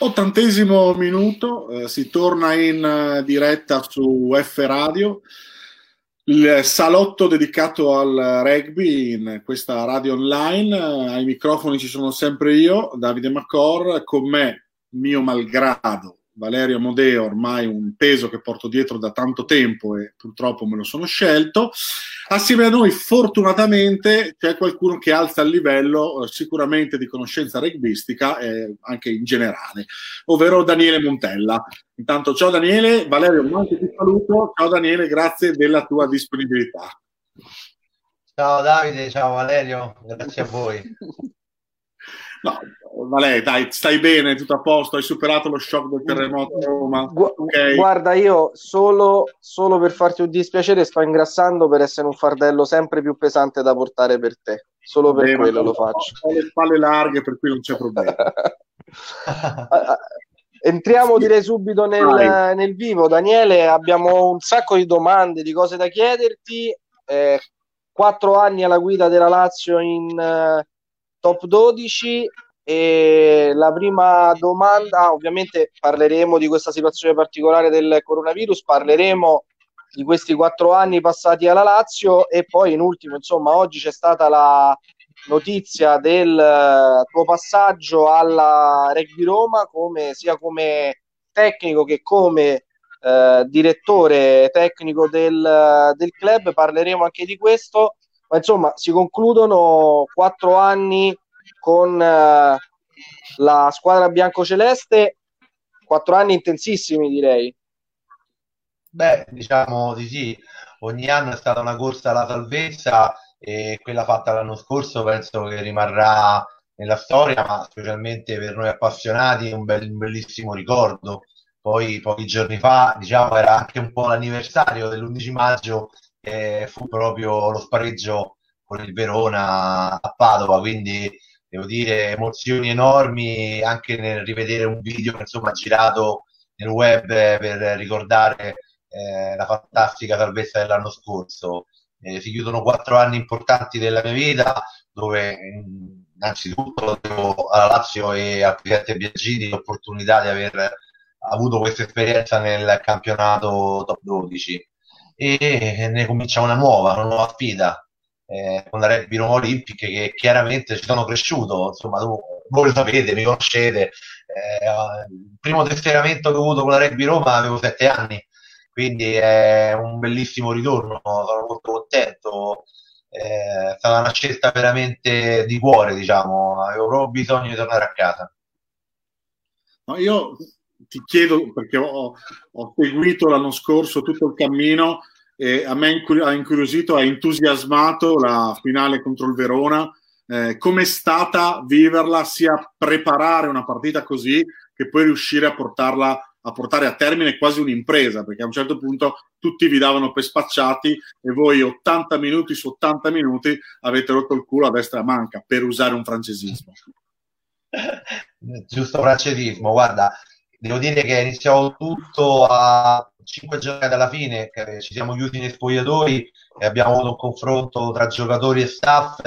Ottantesimo minuto, eh, si torna in uh, diretta su F Radio, il salotto dedicato al rugby in questa radio online. Ai microfoni ci sono sempre io, Davide Macor, con me, mio malgrado, Valerio Amodeo, ormai un peso che porto dietro da tanto tempo e purtroppo me lo sono scelto. Assieme a noi, fortunatamente, c'è qualcuno che alza il livello eh, sicuramente di conoscenza rugbistica e anche in generale, ovvero Daniele Montella. Intanto, ciao Daniele, Valerio, anche ti saluto. Ciao Daniele, grazie della tua disponibilità. Ciao Davide, ciao Valerio, grazie a voi. No, Vale, dai, stai bene, tutto a posto, hai superato lo shock del terremoto Roma. Gu- okay. Guarda, io solo, solo, per farti un dispiacere sto ingrassando per essere un fardello sempre più pesante da portare per te. Solo per Beh, quello lo faccio. Ho le spalle larghe, per cui non c'è problema. Entriamo direi subito nel, nel, vivo. Daniele, abbiamo un sacco di domande, di cose da chiederti. Eh, quattro anni alla guida della Lazio in uh, top 12 e la prima domanda, ovviamente parleremo di questa situazione particolare del coronavirus, parleremo di questi quattro anni passati alla Lazio e poi in ultimo, insomma, oggi c'è stata la notizia del eh, tuo passaggio alla Rugby Roma come, sia come tecnico che come eh, direttore tecnico del, del club, parleremo anche di questo, ma insomma si concludono quattro anni con eh, la squadra biancoceleste, quattro anni intensissimi direi. Beh, diciamo di sì, ogni anno è stata una corsa alla salvezza e quella fatta l'anno scorso penso che rimarrà nella storia, ma specialmente per noi appassionati un, bel, un bellissimo ricordo. Poi pochi giorni fa, diciamo, era anche un po' l'anniversario dell'11 maggio, e fu proprio lo spareggio con il Verona a Padova, quindi devo dire, emozioni enormi anche nel rivedere un video che insomma girato nel web per ricordare eh, la fantastica salvezza dell'anno scorso. Eh, si chiudono quattro anni importanti della mia vita dove innanzitutto devo alla Lazio e al presidente Biagini l'opportunità di aver avuto questa esperienza nel campionato top 12 e ne comincia una nuova, una nuova sfida eh, con la Rugby Roma Olympic che chiaramente ci sono cresciuto, insomma tu, voi lo sapete, mi conoscete, eh, il primo tesseramento che ho avuto con la Rugby Roma avevo sette anni, quindi è un bellissimo ritorno, sono molto contento, eh, è stata una scelta veramente di cuore, diciamo, avevo proprio bisogno di tornare a casa. No, io ti chiedo, perché ho, ho seguito l'anno scorso tutto il cammino, e a me ha incuriosito, ha entusiasmato la finale contro il Verona. Eh, Com'è stata viverla, sia preparare una partita così che poi riuscire a portarla a portare a termine quasi un'impresa, perché a un certo punto tutti vi davano per spacciati e voi 80 minuti su 80 minuti avete rotto il culo a destra e a manca, per usare un francesismo. Giusto francesismo, guarda, devo dire che è iniziato tutto a cinque giorni dalla fine, ci siamo chiusi nei spogliatoi e abbiamo avuto un confronto tra giocatori e staff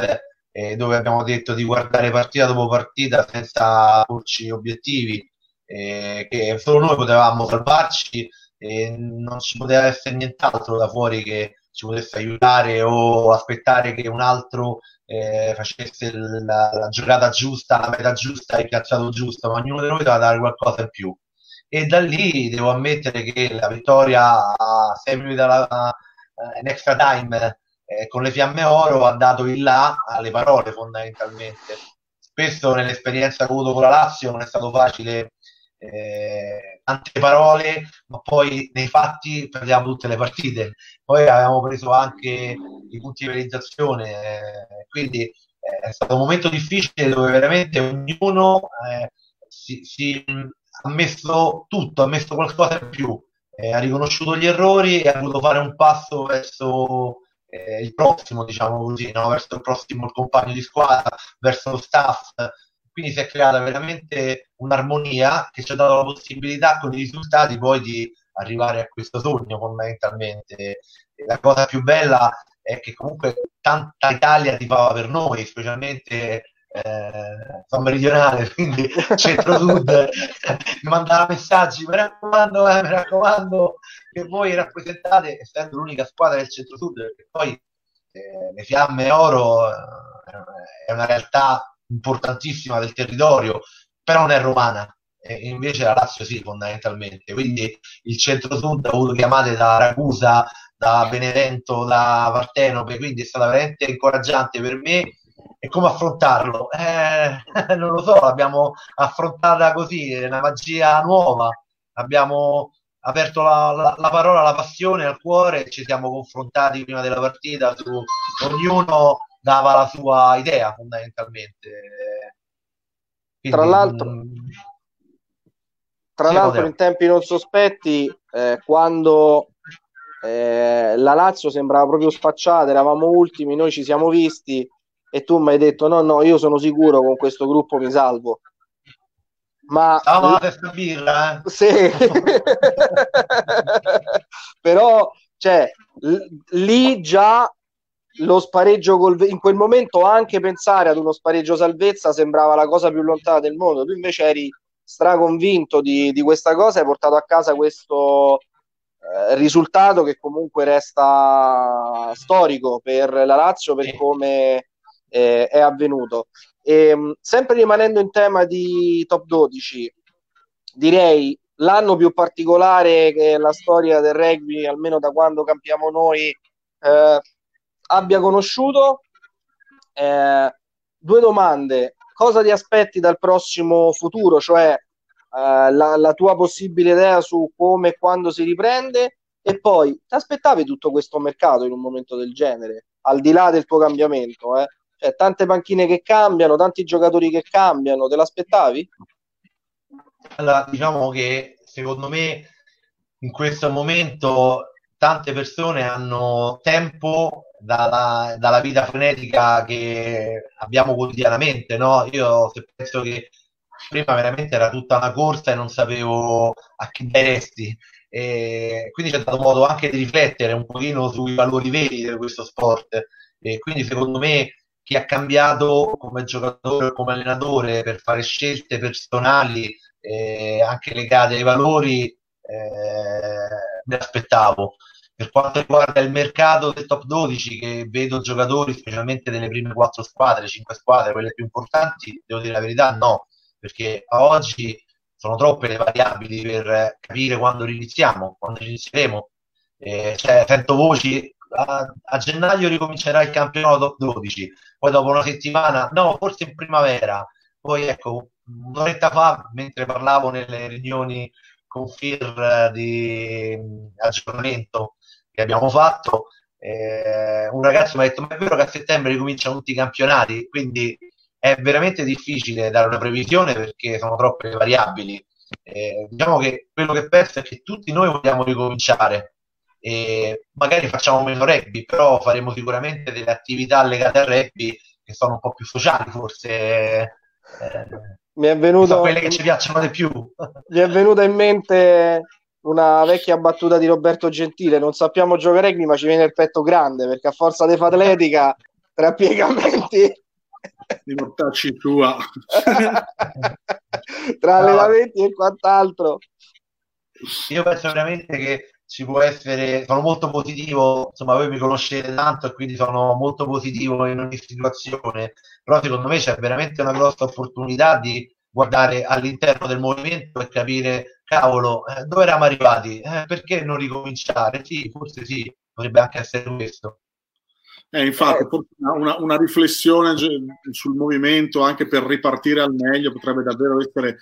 eh, dove abbiamo detto di guardare partita dopo partita senza porci obiettivi, eh, che solo noi potevamo salvarci e non ci poteva essere nient'altro da fuori che ci potesse aiutare o aspettare che un altro eh, facesse la, la, giocata giusta, la meta giusta, il cacciato giusto, ma ognuno di noi doveva dare qualcosa in più e da lì devo ammettere che la vittoria a 6 minuti dalla, uh, in extra time eh, con le fiamme oro ha dato il là alle parole fondamentalmente. Spesso nell'esperienza che ho avuto con la Lazio non è stato facile eh, tante parole, ma poi nei fatti perdiamo tutte le partite. Poi abbiamo preso anche i punti di realizzazione, eh, quindi eh, è stato un momento difficile dove veramente ognuno eh, si, si ha messo tutto, ha messo qualcosa in più, eh, ha riconosciuto gli errori e ha voluto fare un passo verso il prossimo, diciamo così, no? verso il prossimo compagno di squadra, verso lo staff. Quindi si è creata veramente un'armonia che ci ha dato la possibilità con i risultati poi di arrivare a questo sogno fondamentalmente. La cosa più bella è che comunque tanta Italia tifava per noi, specialmente eh, sono meridionale, quindi centro-sud, mi mandava messaggi, mi raccomando, eh, mi raccomando che voi rappresentate, essendo l'unica squadra del centro-sud, perché poi eh, le Fiamme Oro eh, è una realtà importantissima del territorio, però non è romana, invece la Lazio sì, fondamentalmente. Quindi il centro-sud ha avuto chiamate da Ragusa, da Benevento, da Partenope, quindi è stata veramente incoraggiante per me e come affrontarlo? Eh, non lo so, l'abbiamo affrontata così, è una magia nuova. Abbiamo aperto la, la, la parola, la passione al cuore, ci siamo confrontati prima della partita, su, ognuno dava la sua idea fondamentalmente. Quindi, tra l'altro, mh, tra l'altro in tempi non sospetti, eh, quando eh, la Lazio sembrava proprio sfacciata, eravamo ultimi, noi ci siamo visti e tu mi hai detto no, no, io sono sicuro con questo gruppo mi salvo. Ma Stavo testa birra, eh? Sì. Però, cioè, l- lì già lo spareggio col... in quel momento anche pensare ad uno spareggio salvezza sembrava la cosa più lontana del mondo. Tu invece eri straconvinto di, di questa cosa e hai portato a casa questo eh, risultato che comunque resta storico per la Lazio per come eh, è avvenuto. E, ehm, sempre rimanendo in tema di top 12, direi l'anno più particolare che la storia del rugby, almeno da quando campiamo noi, eh, abbia conosciuto. Eh, due domande. Cosa ti aspetti dal prossimo futuro? Cioè eh, la, la, tua possibile idea su come e quando si riprende? E poi, ti aspettavi tutto questo mercato in un momento del genere? Al di là del tuo cambiamento, eh? Cioè, tante panchine che cambiano, tanti giocatori che cambiano, te l'aspettavi? Allora, diciamo che secondo me in questo momento tante persone hanno tempo dalla, dalla vita frenetica che abbiamo quotidianamente, no? Io penso che prima veramente era tutta una corsa e non sapevo a chi dai resti. E quindi c'è dato modo anche di riflettere un pochino sui valori veri di questo sport. E quindi secondo me chi ha cambiato come giocatore o come allenatore per fare scelte personali eh, anche legate ai valori eh, mi aspettavo per quanto riguarda il mercato del top 12 che vedo giocatori specialmente delle prime quattro squadre, cinque squadre, quelle più importanti, devo dire la verità no, perché a oggi sono troppe le variabili per capire quando riniziamo, quando inizieremo. Eh, cioè, sento voci a, a, gennaio ricomincerà il campionato top 12, poi dopo una settimana, no, forse in primavera. Poi ecco, un'oretta fa, mentre parlavo nelle riunioni con FIR di aggiornamento che abbiamo fatto, eh, un ragazzo mi ha detto: Ma è vero che a settembre ricominciano tutti i campionati? Quindi è veramente difficile dare una previsione perché sono troppe le variabili. Eh, diciamo che quello che penso è che tutti noi vogliamo ricominciare e magari facciamo meno rugby, però faremo sicuramente delle attività legate al rugby che sono un po' più sociali, forse. Eh, mi è venuto quelle che ci piacciono di più. Mi è venuta in mente una vecchia battuta di Roberto Gentile: non sappiamo giocare rugby, ma ci viene il petto grande perché a forza di atletica tra piegamenti di mortacci tua tra allenamenti e quant'altro. Io penso veramente che ci può essere, sono molto positivo, insomma voi mi conoscete tanto e quindi sono molto positivo in ogni situazione, però secondo me c'è veramente una grossa opportunità di guardare all'interno del movimento e capire, cavolo, eh, dove eravamo arrivati? Eh, perché non ricominciare? Sì, forse sì, potrebbe anche essere questo. Eh, infatti, una, una, riflessione sul movimento anche per ripartire al meglio potrebbe davvero essere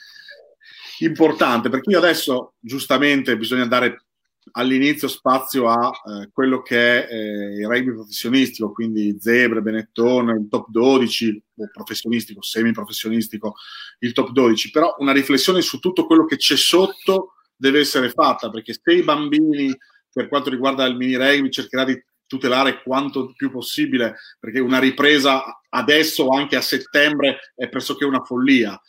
importante, perché io adesso giustamente bisogna dare all'inizio spazio a eh, quello che è eh, il rugby professionistico, quindi Zebre, Benetton, il top 12, o professionistico, semi-professionistico, il top 12, però una riflessione su tutto quello che c'è sotto deve essere fatta, perché se i bambini, per quanto riguarda il mini rugby, cercherà di tutelare quanto più possibile, perché una ripresa adesso anche a settembre è pressoché una follia,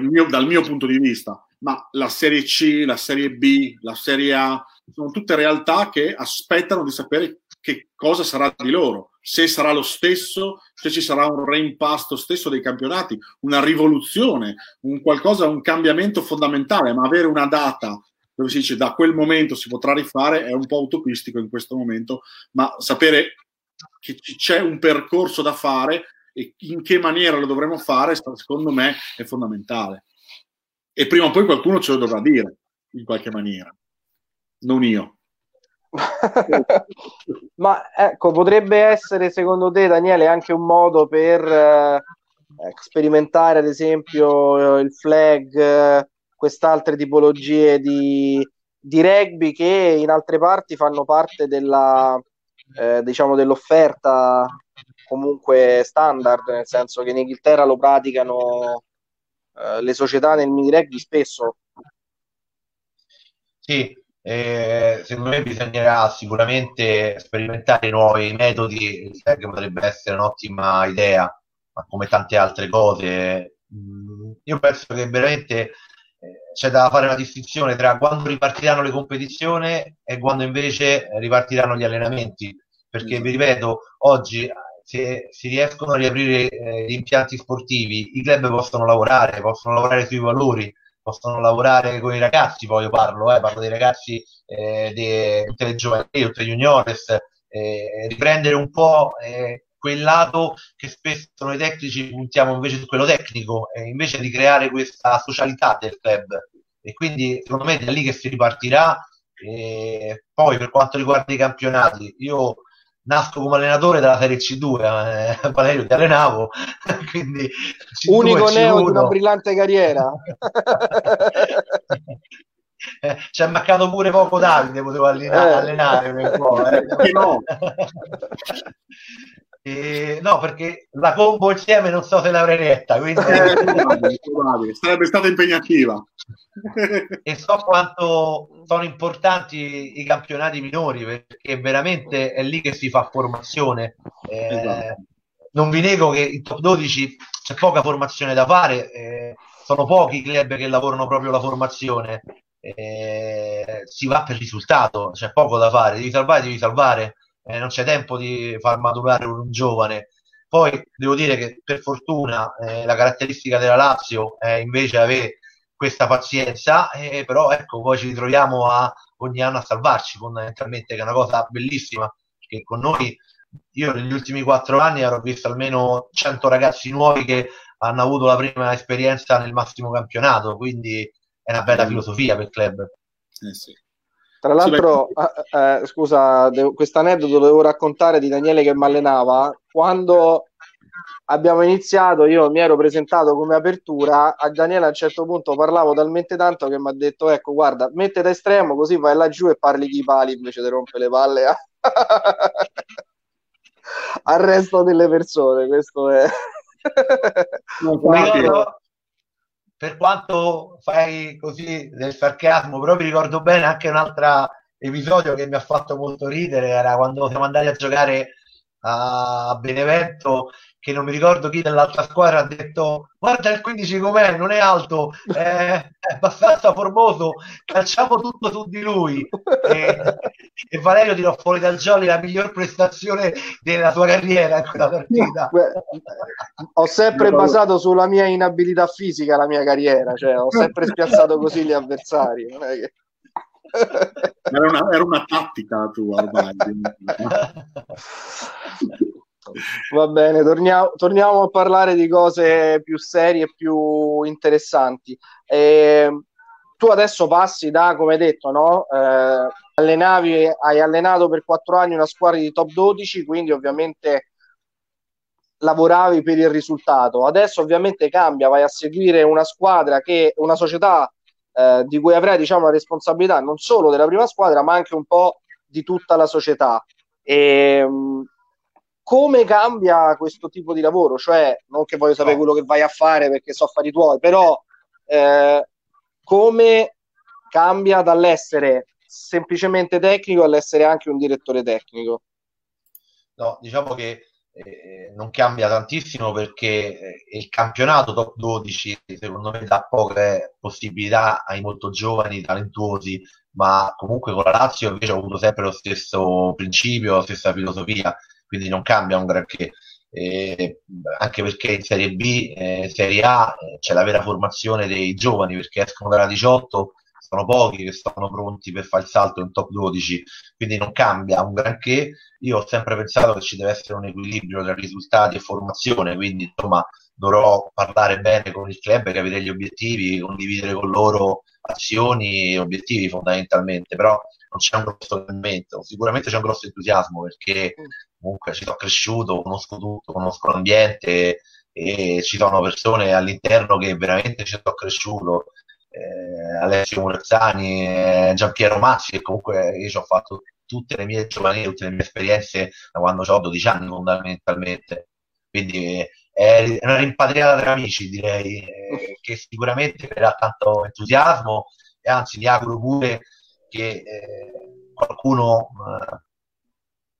mio, dal mio punto di vista. Ma la Serie C, la Serie B, la Serie A sono tutte realtà che aspettano di sapere che cosa sarà di loro. se sarà lo stesso, se ci sarà un reimpasto stesso dei campionati, una rivoluzione, un qualcosa, un cambiamento fondamentale, ma avere una data dove si dice da quel momento si potrà rifare è un po' utopistico in questo momento, ma sapere che c'è un percorso da fare e in che maniera lo dovremo fare, secondo me, è fondamentale. E prima o poi qualcuno ce lo dovrà dire, in qualche maniera, non io. Ma ecco, potrebbe essere secondo te, Daniele, anche un modo per eh, sperimentare, ad esempio, il flag, eh, quest'altre tipologie di, di, rugby che in altre parti fanno parte della, eh, diciamo, dell'offerta comunque standard, nel senso che in Inghilterra lo praticano eh, le società nel mini rugby spesso. Sì, eh, secondo me bisognerà sicuramente sperimentare nuovi metodi, il tag potrebbe essere un'ottima idea, ma come tante altre cose, mh, io penso che veramente eh, c'è da fare una distinzione tra quando ripartiranno le competizioni e quando invece ripartiranno gli allenamenti, perché vi ripeto, oggi se si riescono a riaprire eh, gli impianti sportivi, i club possono lavorare, possono lavorare sui valori, possono lavorare con i ragazzi, poi io parlo, eh, parlo dei ragazzi eh, di tutte le giovanili, tutte le juniores, eh, riprendere un po' eh, quel lato che spesso noi tecnici puntiamo invece su quello tecnico, eh, invece di creare questa socialità del club. E quindi secondo me è da lì che si ripartirà. E poi per quanto riguarda i campionati, io nasco come allenatore della Serie C2, eh, Valerio ti allenavo, quindi C2, unico C1. neo di una brillante carriera. eh, ci è mancato pure poco Davide, potevo allenare, eh. allenare un po'. Eh. no? E, no, perché la combo insieme non so se l'avrei retta, quindi... Eh, sarebbe stata impegnativa. e so quanto sono importanti i campionati minori, perché veramente è lì che si fa formazione. Eh, esatto. Non vi nego che in top 12 c'è poca formazione da fare, eh, sono pochi i club che lavorano proprio la formazione. Eh, si va per risultato, c'è poco da fare, devi salvare, devi salvare eh, non c'è tempo di far maturare un giovane. Poi devo dire che per fortuna eh, la caratteristica della Lazio è invece avere questa pazienza, eh, però ecco, poi ci ritroviamo a, ogni anno a salvarci fondamentalmente, che è una cosa bellissima, che con noi, io negli ultimi quattro anni avrò visto almeno 100 ragazzi nuovi che hanno avuto la prima esperienza nel massimo campionato, quindi è una bella filosofia per il club. Eh sì. Tra l'altro, sì, eh, eh, scusa, questo aneddoto lo devo raccontare di Daniele che mi allenava. Quando abbiamo iniziato, io mi ero presentato come apertura, a Daniele a un certo punto parlavo talmente tanto che mi ha detto, ecco, guarda, mettete estremo così vai laggiù e parli di pali invece di rompere le palle a... al resto delle persone. Questo è... non per quanto fai così del sarcasmo, però mi ricordo bene anche un altro episodio che mi ha fatto molto ridere, era quando siamo andati a giocare a Benevento che non mi ricordo chi dell'altra squadra ha detto guarda il 15 com'è, non è alto, è, è abbastanza formoso, calciamo tutto su di lui. E, e Valerio tirò fuori dal Jolly la miglior prestazione della sua carriera in quella partita. ho sempre basato sulla mia inabilità fisica la mia carriera, cioè ho sempre spiazzato così gli avversari. Non è che... Era una, era una tattica tua ormai. Va bene, torniamo, torniamo, a parlare di cose più serie e più interessanti. Eh, tu adesso passi da, come detto, no? eh, allenavi, hai allenato per quattro anni una squadra di top 12, quindi ovviamente lavoravi per il risultato. Adesso ovviamente cambia, vai a seguire una squadra che una società eh, di cui avrai diciamo la responsabilità non solo della prima squadra, ma anche un po' di tutta la società. E, ehm, come cambia questo tipo di lavoro? Cioè, non che voglio sapere quello che vai a fare perché so affari tuoi, però eh, come cambia dall'essere semplicemente tecnico all'essere anche un direttore tecnico? No, diciamo che eh, non cambia tantissimo perché eh, il campionato top 12 secondo me dà poche possibilità ai molto giovani, talentuosi, ma comunque con la Lazio invece ho avuto sempre lo stesso principio, la stessa filosofia quindi non cambia un granché. Eh, anche perché in Serie B, eh, Serie A eh, c'è la vera formazione dei giovani perché escono dalla 18 sono pochi che sono pronti per fare il salto in top 12, quindi non cambia un granché. Io ho sempre pensato che ci deve essere un equilibrio tra risultati e formazione, quindi insomma dovrò parlare bene con il club, capire gli obiettivi, condividere con loro azioni e obiettivi fondamentalmente, però non c'è un grosso elemento, sicuramente c'è un grosso entusiasmo perché comunque ci sono cresciuto, conosco tutto, conosco l'ambiente e ci sono persone all'interno che veramente ci sono cresciuto. Eh, Alessio Murazzani, eh, Giampiero Mazzi, che comunque io ci ho fatto tutte le mie giovanili, tutte le mie esperienze da quando ho 12 anni fondamentalmente. Quindi è una rimpatriata tra amici, direi, eh, che sicuramente creerà tanto entusiasmo e anzi mi auguro pure che eh, qualcuno eh,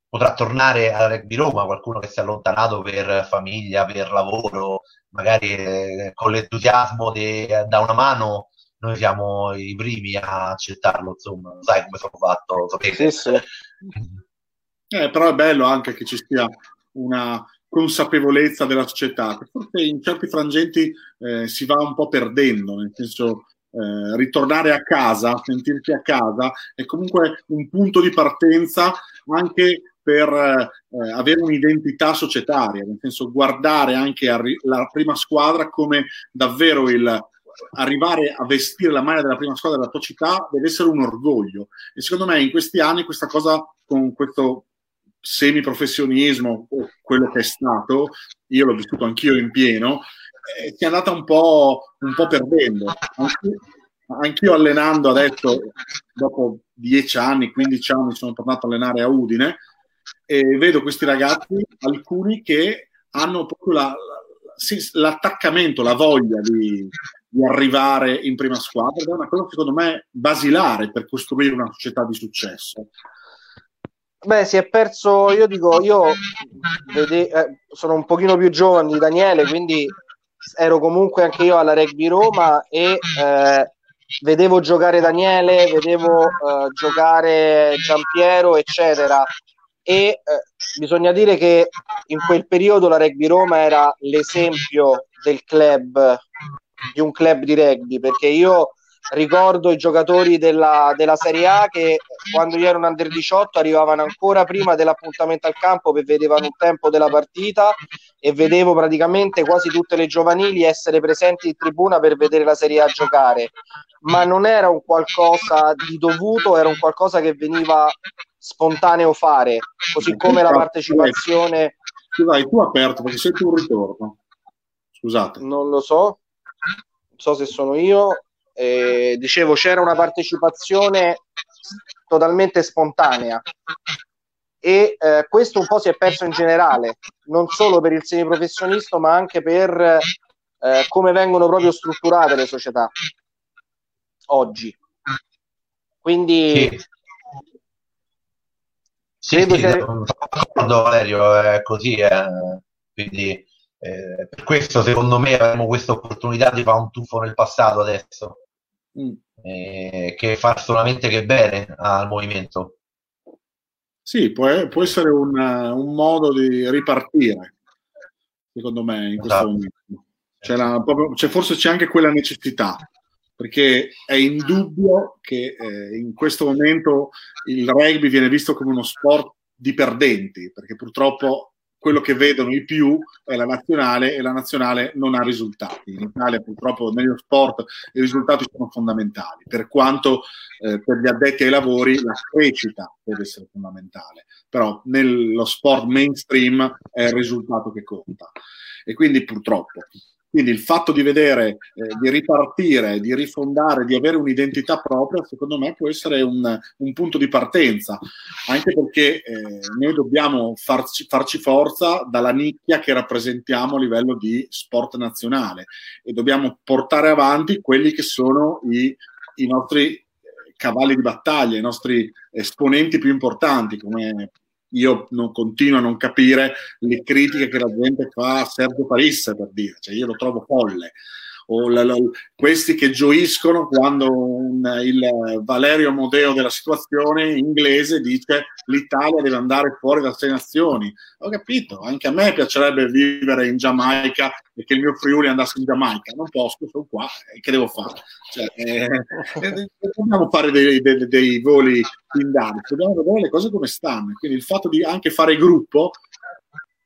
potrà tornare a Rugby Roma, qualcuno che si è allontanato per famiglia, per lavoro, magari eh, con l'entusiasmo di, da una mano noi siamo i primi a accettarlo, insomma, sai come sono fatto, sapete? Sì, sì. Eh, però è bello anche che ci sia una consapevolezza della società, forse in certi frangenti eh, si va un po' perdendo, nel senso eh, ritornare a casa, sentirsi a casa, è comunque un punto di partenza anche per eh, avere un'identità societaria, nel senso guardare anche arri- la prima squadra come davvero il arrivare a vestire la maglia della prima squadra della tua città deve essere un orgoglio. E secondo me in questi anni questa cosa, con questo semiprofessionismo, quello che è stato, io l'ho vissuto anch'io in pieno, eh, si è andata un po', un po perdendo. Anch'io, allenando adesso, dopo 10 anni, 15 anni, sono tornato a allenare a Udine e vedo questi ragazzi, alcuni che hanno proprio la, l'attaccamento, la voglia di, di arrivare in prima squadra è una cosa secondo me basilare per costruire una società di successo. Beh, si è perso, io dico, io vede, eh, sono un pochino più giovane di Daniele, quindi ero comunque anche io alla Rugby Roma e eh, vedevo giocare Daniele, vedevo eh, giocare Giampiero, eccetera. E eh, bisogna dire che in quel periodo la Rugby Roma era l'esempio del club di un club di rugby, perché io ricordo i giocatori della, della, Serie A che quando io ero un under 18 arrivavano ancora prima dell'appuntamento al campo per vedevano un tempo della partita e vedevo praticamente quasi tutte le giovanili essere presenti in tribuna per vedere la Serie A giocare. Ma non era un qualcosa di dovuto era un qualcosa che veniva spontaneo fare così come la partecipazione Scusate, tu aperto perché sento un ritorno. Scusate. Non lo so. So se sono io, eh, dicevo c'era una partecipazione totalmente spontanea e eh, questo un po' si è perso in generale, non solo per il semiprofessionista ma anche per eh, come vengono proprio strutturate le società oggi. Quindi sì, sì, sì, che... Valerio, è così, eh. quindi eh, per questo, secondo me, avremo questa opportunità di fare un tuffo nel passato adesso, mm. eh, che fa solamente che bene al movimento. Sì, può, può essere un, un, modo di ripartire, secondo me, in questo esatto. momento. C'è, la, proprio, c'è forse c'è anche quella necessità, perché è indubbio che eh, in questo momento il rugby viene visto come uno sport di perdenti, perché purtroppo quello che vedono i più è la nazionale e la nazionale non ha risultati. In Italia purtroppo nello sport i risultati sono fondamentali, per quanto eh, per gli addetti ai lavori la crescita deve essere fondamentale, però nello sport mainstream è il risultato che conta. E quindi purtroppo quindi il fatto di vedere, eh, di ripartire, di rifondare, di avere un'identità propria, secondo me può essere un, un punto di partenza, anche perché eh, noi dobbiamo farci, farci, forza dalla nicchia che rappresentiamo a livello di sport nazionale e dobbiamo portare avanti quelli che sono i, i nostri eh, cavalli di battaglia, i nostri esponenti più importanti, come io non continuo a non capire le critiche che la gente fa a Sergio Parisse per dire, cioè io lo trovo folle. O la, la, questi che gioiscono quando un il Valerio Modeo della situazione inglese dice l'Italia deve andare fuori da sei nazioni. Ho capito, anche a me piacerebbe vivere in Giamaica e che il mio Friuli andasse in Giamaica. Non posso, sono qua, e che devo fare? Cioè, eh, eh, dobbiamo fare dei, dei, dei voli pindani, dobbiamo vedere le cose come stanno. Quindi il fatto di anche fare gruppo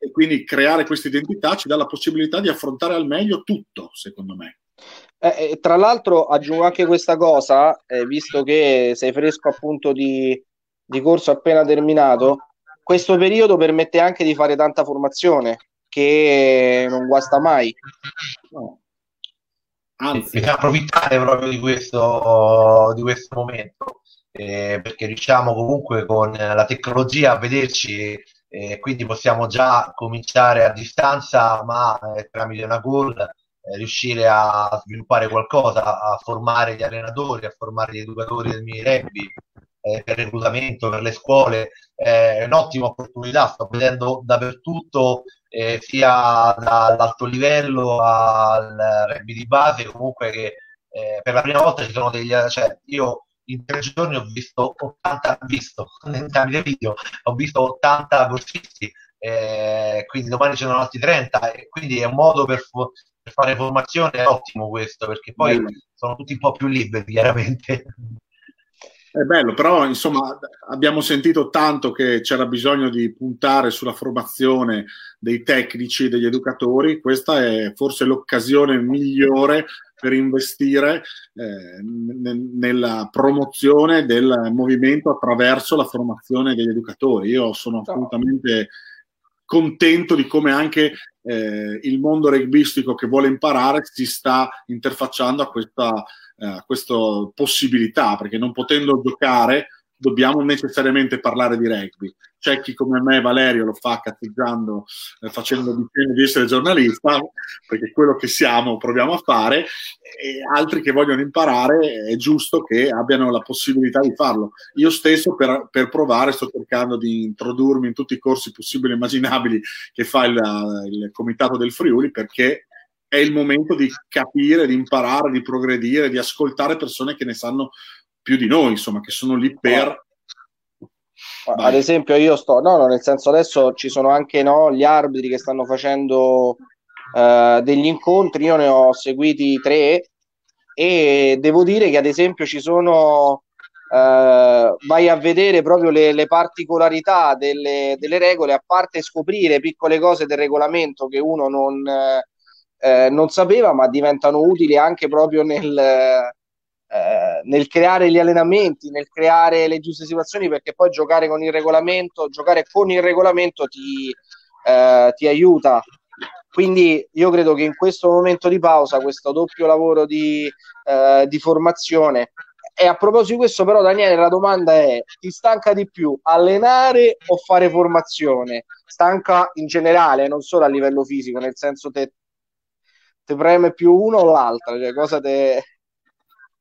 e quindi creare questa identità ci dà la possibilità di affrontare al meglio tutto, secondo me. Eh, eh, tra l'altro aggiungo anche questa cosa, eh, visto che sei fresco appunto di, di, corso appena terminato, questo periodo permette anche di fare tanta formazione, che non guasta mai. No. Anzi, bisogna approfittare proprio di questo, di questo momento, eh, perché riusciamo comunque con la tecnologia a vederci eh, quindi possiamo già cominciare a distanza, ma eh, tramite una call eh, riuscire a sviluppare qualcosa, a formare gli allenatori, a formare gli educatori del mini rugby eh, per reclutamento, per le scuole. è un'ottima opportunità, sto vedendo dappertutto, eh, sia dall'alto livello al rugby di base, comunque che eh, per la prima volta ci sono degli... Cioè, io in tre giorni ho visto 80, visto, video, ho visto 80 corsisti, eh, quindi domani ce ne sono altri 30, e quindi è un modo per, per fare formazione ottimo questo, perché poi Bello. sono tutti un po' più liberi, chiaramente. È bello, però insomma abbiamo sentito tanto che c'era bisogno di puntare sulla formazione dei tecnici, degli educatori, questa è forse l'occasione migliore per investire eh, n- nella promozione del movimento attraverso la formazione degli educatori. Io sono assolutamente contento di come anche eh, il mondo rugbyistico che vuole imparare si sta interfacciando a questa, eh, a questa possibilità, perché non potendo giocare dobbiamo necessariamente parlare di rugby. C'è chi come me, Valerio, lo fa cazzeggiando, eh, facendo di di essere giornalista, perché quello che siamo proviamo a fare, e altri che vogliono imparare, è giusto che abbiano la possibilità di farlo. Io stesso per, per provare sto cercando di introdurmi in tutti i corsi possibili e immaginabili che fa il, il Comitato del Friuli, perché è il momento di capire, di imparare, di progredire, di ascoltare persone che ne sanno più di noi, insomma, che sono lì per... Vai. Ad esempio, io sto, no, no, nel senso adesso ci sono anche no, gli arbitri che stanno facendo uh, degli incontri, io ne ho seguiti tre e devo dire che ad esempio ci sono, uh, vai a vedere proprio le, le particolarità delle, delle, regole, a parte scoprire piccole cose del regolamento che uno non, uh, non sapeva, ma diventano utili anche proprio nel eh, nel creare gli allenamenti, nel creare le giuste situazioni, perché poi giocare con il regolamento, giocare con il regolamento ti, eh, ti aiuta. Quindi io credo che in questo momento di pausa, questo doppio lavoro di, eh, di formazione, e a proposito di questo, però, Daniele, la domanda è: ti stanca di più allenare o fare formazione? Stanca in generale, non solo a livello fisico, nel senso te, te preme più uno o l'altra, cioè cosa te,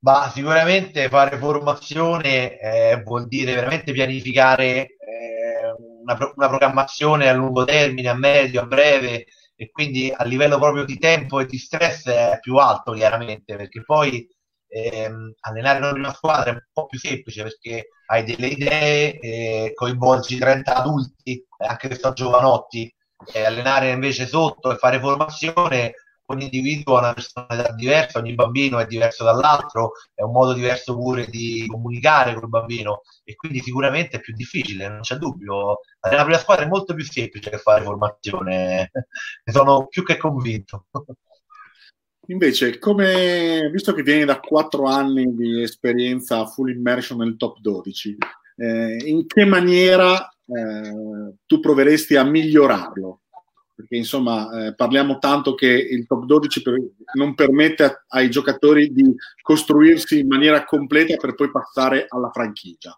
ma sicuramente fare formazione eh, vuol dire veramente pianificare eh, una, una, programmazione a lungo termine, a medio, a breve e quindi a livello proprio di tempo e di stress è più alto chiaramente perché poi ehm, allenare una squadra è un po' più semplice perché hai delle idee, eh, coinvolgi 30 adulti, anche se sono giovanotti, allenare invece sotto e fare formazione ogni individuo ha una personalità diversa, ogni bambino è diverso dall'altro, è un modo diverso pure di comunicare con il bambino e quindi sicuramente è più difficile, non c'è dubbio. La prima squadra è molto più semplice che fare formazione, ne sono più che convinto. Invece, come, visto che vieni da quattro anni di esperienza full immersion nel top 12, eh, in che maniera eh, tu proveresti a migliorarlo? Perché insomma eh, parliamo tanto che il top 12 per, non permette a, ai giocatori di costruirsi in maniera completa per poi passare alla franchigia.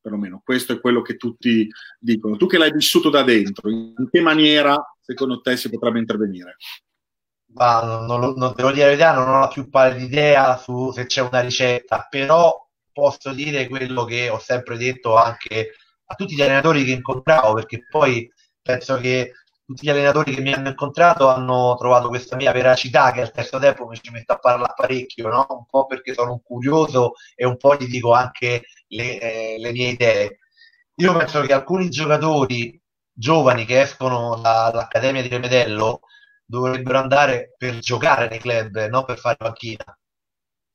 Perlomeno questo è quello che tutti dicono. Tu che l'hai vissuto da dentro, in che maniera secondo te si potrebbe intervenire? Ma non, non, non devo dire la verità, non ho la più pallida idea su se c'è una ricetta, però posso dire quello che ho sempre detto anche a tutti gli allenatori che incontravo, perché poi penso che tutti gli allenatori che mi hanno incontrato hanno trovato questa mia veracità che al terzo tempo mi ci metto a parlare parecchio, no? un po' perché sono un curioso e un po' gli dico anche le, eh, le mie idee. Io penso che alcuni giocatori giovani che escono dall'Accademia di Remedello dovrebbero andare per giocare nei club, non per fare panchina.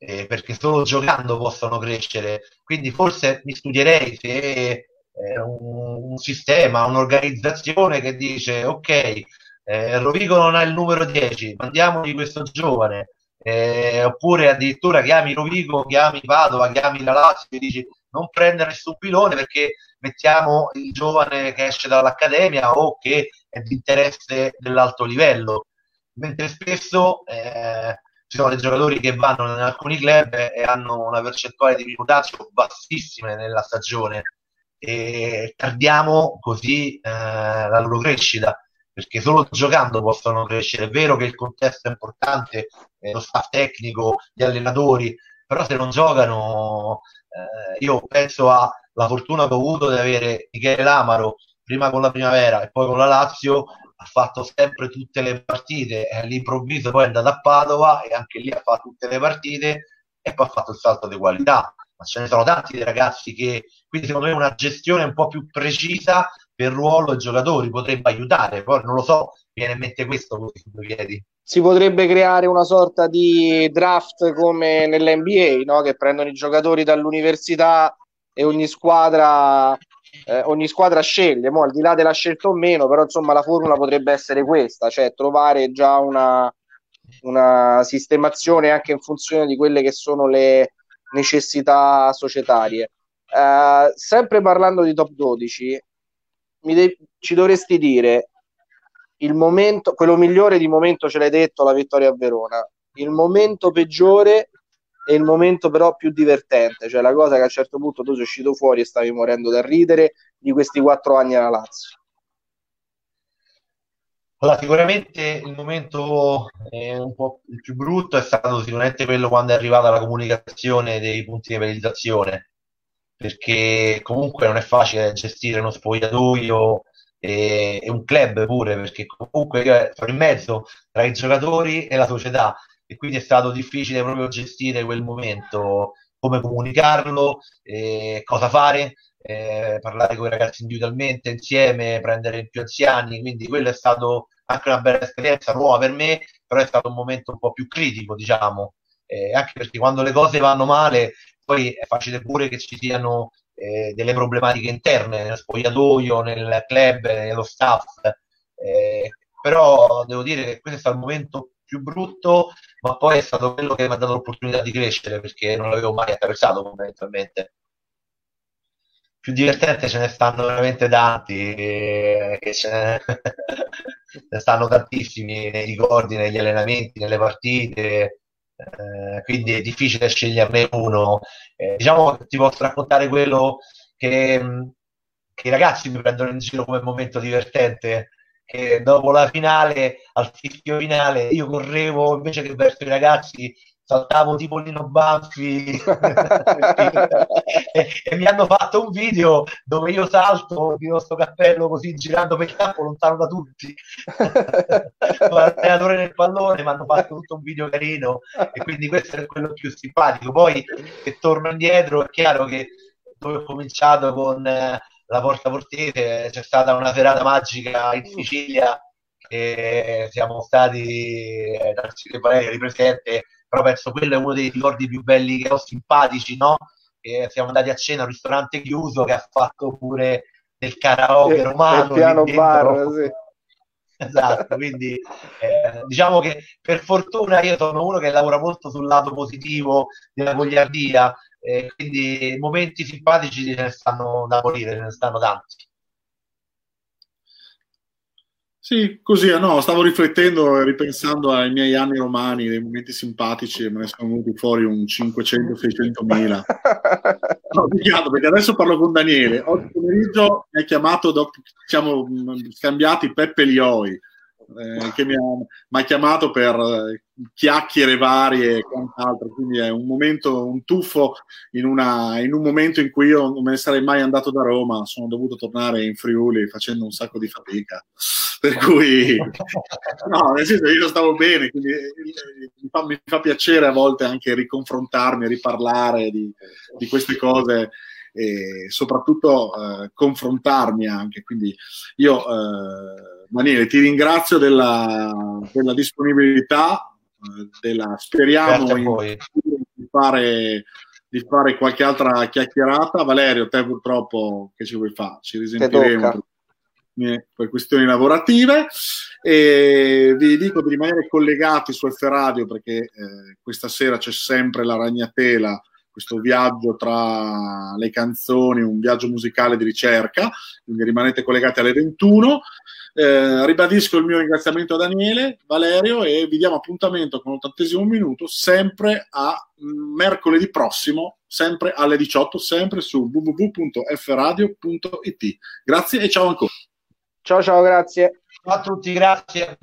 Eh, perché solo giocando possono crescere. Quindi forse mi studierei se un, un, sistema, un'organizzazione che dice ok, eh, Rovigo non ha il numero 10, mandiamogli questo giovane. Eh, oppure addirittura chiami Rovigo, chiami Padova, chiami la Lazio e dici non prendere nessun pilone perché mettiamo il giovane che esce dall'accademia o che è di interesse dell'alto livello. Mentre spesso eh, ci sono dei giocatori che vanno in alcuni club e hanno una percentuale di minutaggio bassissime nella stagione e tardiamo così eh, la loro crescita perché solo giocando possono crescere. È vero che il contesto è importante, eh, lo staff tecnico, gli allenatori, però se non giocano, eh, io penso alla fortuna che ho avuto di avere Michele Lamaro prima con la primavera e poi con la Lazio ha fatto sempre tutte le partite all'improvviso poi è andato a Padova e anche lì ha fatto tutte le partite e poi ha fatto il salto di qualità ma ce ne sono tanti dei ragazzi che quindi secondo me una gestione un po' più precisa per ruolo e giocatori potrebbe aiutare. Poi non lo so viene in mente questo così su due piedi si potrebbe creare una sorta di draft come nell'NBA no? che prendono i giocatori dall'università e ogni squadra eh, ogni squadra sceglie, mo, al di là della scelta o meno, però insomma la formula potrebbe essere questa, cioè trovare già una, una sistemazione anche in funzione di quelle che sono le necessità societarie. Eh, sempre parlando di top 12, de- ci dovresti dire il momento, quello migliore di momento ce l'hai detto, la vittoria a Verona, il momento peggiore è il momento però più divertente, cioè la cosa che a un certo punto tu sei uscito fuori e stavi morendo da ridere di questi quattro anni alla Lazio. Allora, sicuramente il momento eh, un po' più brutto è stato sicuramente quello quando è arrivata la comunicazione dei punti di penalizzazione, perché comunque non è facile gestire uno spogliatoio e, e un club pure, perché comunque io sono in mezzo tra i giocatori e la società e quindi è stato difficile proprio gestire quel momento, come comunicarlo, eh, cosa fare, eh, parlare con i ragazzi individualmente, insieme, prendere più anziani, quindi quello è stato anche una bella esperienza nuova per me, però è stato un momento un po' più critico, diciamo, eh, anche perché quando le cose vanno male, poi è facile pure che ci siano eh, delle problematiche interne nel spogliatoio, nel club, nello staff. Eh, però devo dire che questo è stato il momento più brutto, ma poi è stato quello che mi ha dato l'opportunità di crescere perché non l'avevo mai attraversato fondamentalmente. Più divertente ce ne stanno veramente tanti, eh, ce ne... ne stanno tantissimi nei ricordi, negli allenamenti, nelle partite, eh, quindi è difficile sceglierne uno. Eh, diciamo che ti posso raccontare quello che, che i ragazzi mi prendono in giro come momento divertente che dopo la finale, al fischio finale, io correvo invece che verso i ragazzi saltavo tipo Lino Banfi. E, e, mi hanno fatto un video dove io salto di questo cappello così girando per il campo lontano da tutti. L'allenatore nel pallone mi hanno fatto tutto un video carino e quindi questo è quello più simpatico. Poi che torno indietro è chiaro che dove ho cominciato con eh, la Porta Portese, c'è stata una serata magica in Sicilia e siamo stati eh, Narcisse Valeri presente, però penso quello è uno dei ricordi più belli che ho, simpatici, no? E siamo andati a cena a un ristorante chiuso che ha fatto pure del karaoke romano. Piano bar, sì. Esatto, quindi eh, diciamo che per fortuna io sono uno che lavora molto sul lato positivo della gogliardia, e quindi momenti simpatici ce ne stanno da morire, ce ne stanno tanti. Sì, così, no, stavo riflettendo e ripensando ai miei anni romani, dei momenti simpatici, e me ne sono venuti fuori un 500-600 mila. No, perché adesso parlo con Daniele. Oggi pomeriggio mi ha chiamato, dopo, siamo scambiati Peppe Lioi, eh, che mi ha, chiamato per eh, chiacchiere varie e quant'altro, quindi è un momento, un tuffo in, una, in, un momento in cui io non me ne sarei mai andato da Roma, sono dovuto tornare in Friuli facendo un sacco di fatica, per cui no, nel senso io stavo bene, quindi eh, mi fa, mi fa piacere a volte anche riconfrontarmi, riparlare di, di queste cose e soprattutto eh, confrontarmi anche. Quindi io, eh, Daniele, ti ringrazio della, della disponibilità, eh, della, speriamo in, di, fare, di fare qualche altra chiacchierata. Valerio, te purtroppo che ci vuoi fare? Ci risentiremo per questioni lavorative e vi dico di rimanere collegati su F Radio perché eh, questa sera c'è sempre la ragnatela questo viaggio tra le canzoni, un viaggio musicale di ricerca, quindi rimanete collegati alle 21. Eh, ribadisco il mio ringraziamento a Daniele, Valerio e vi diamo appuntamento con l'ottantesimo minuto sempre a mercoledì prossimo, sempre alle 18, sempre su www.fradio.it. Grazie e ciao ancora. Ciao ciao, grazie. Ciao a tutti, grazie.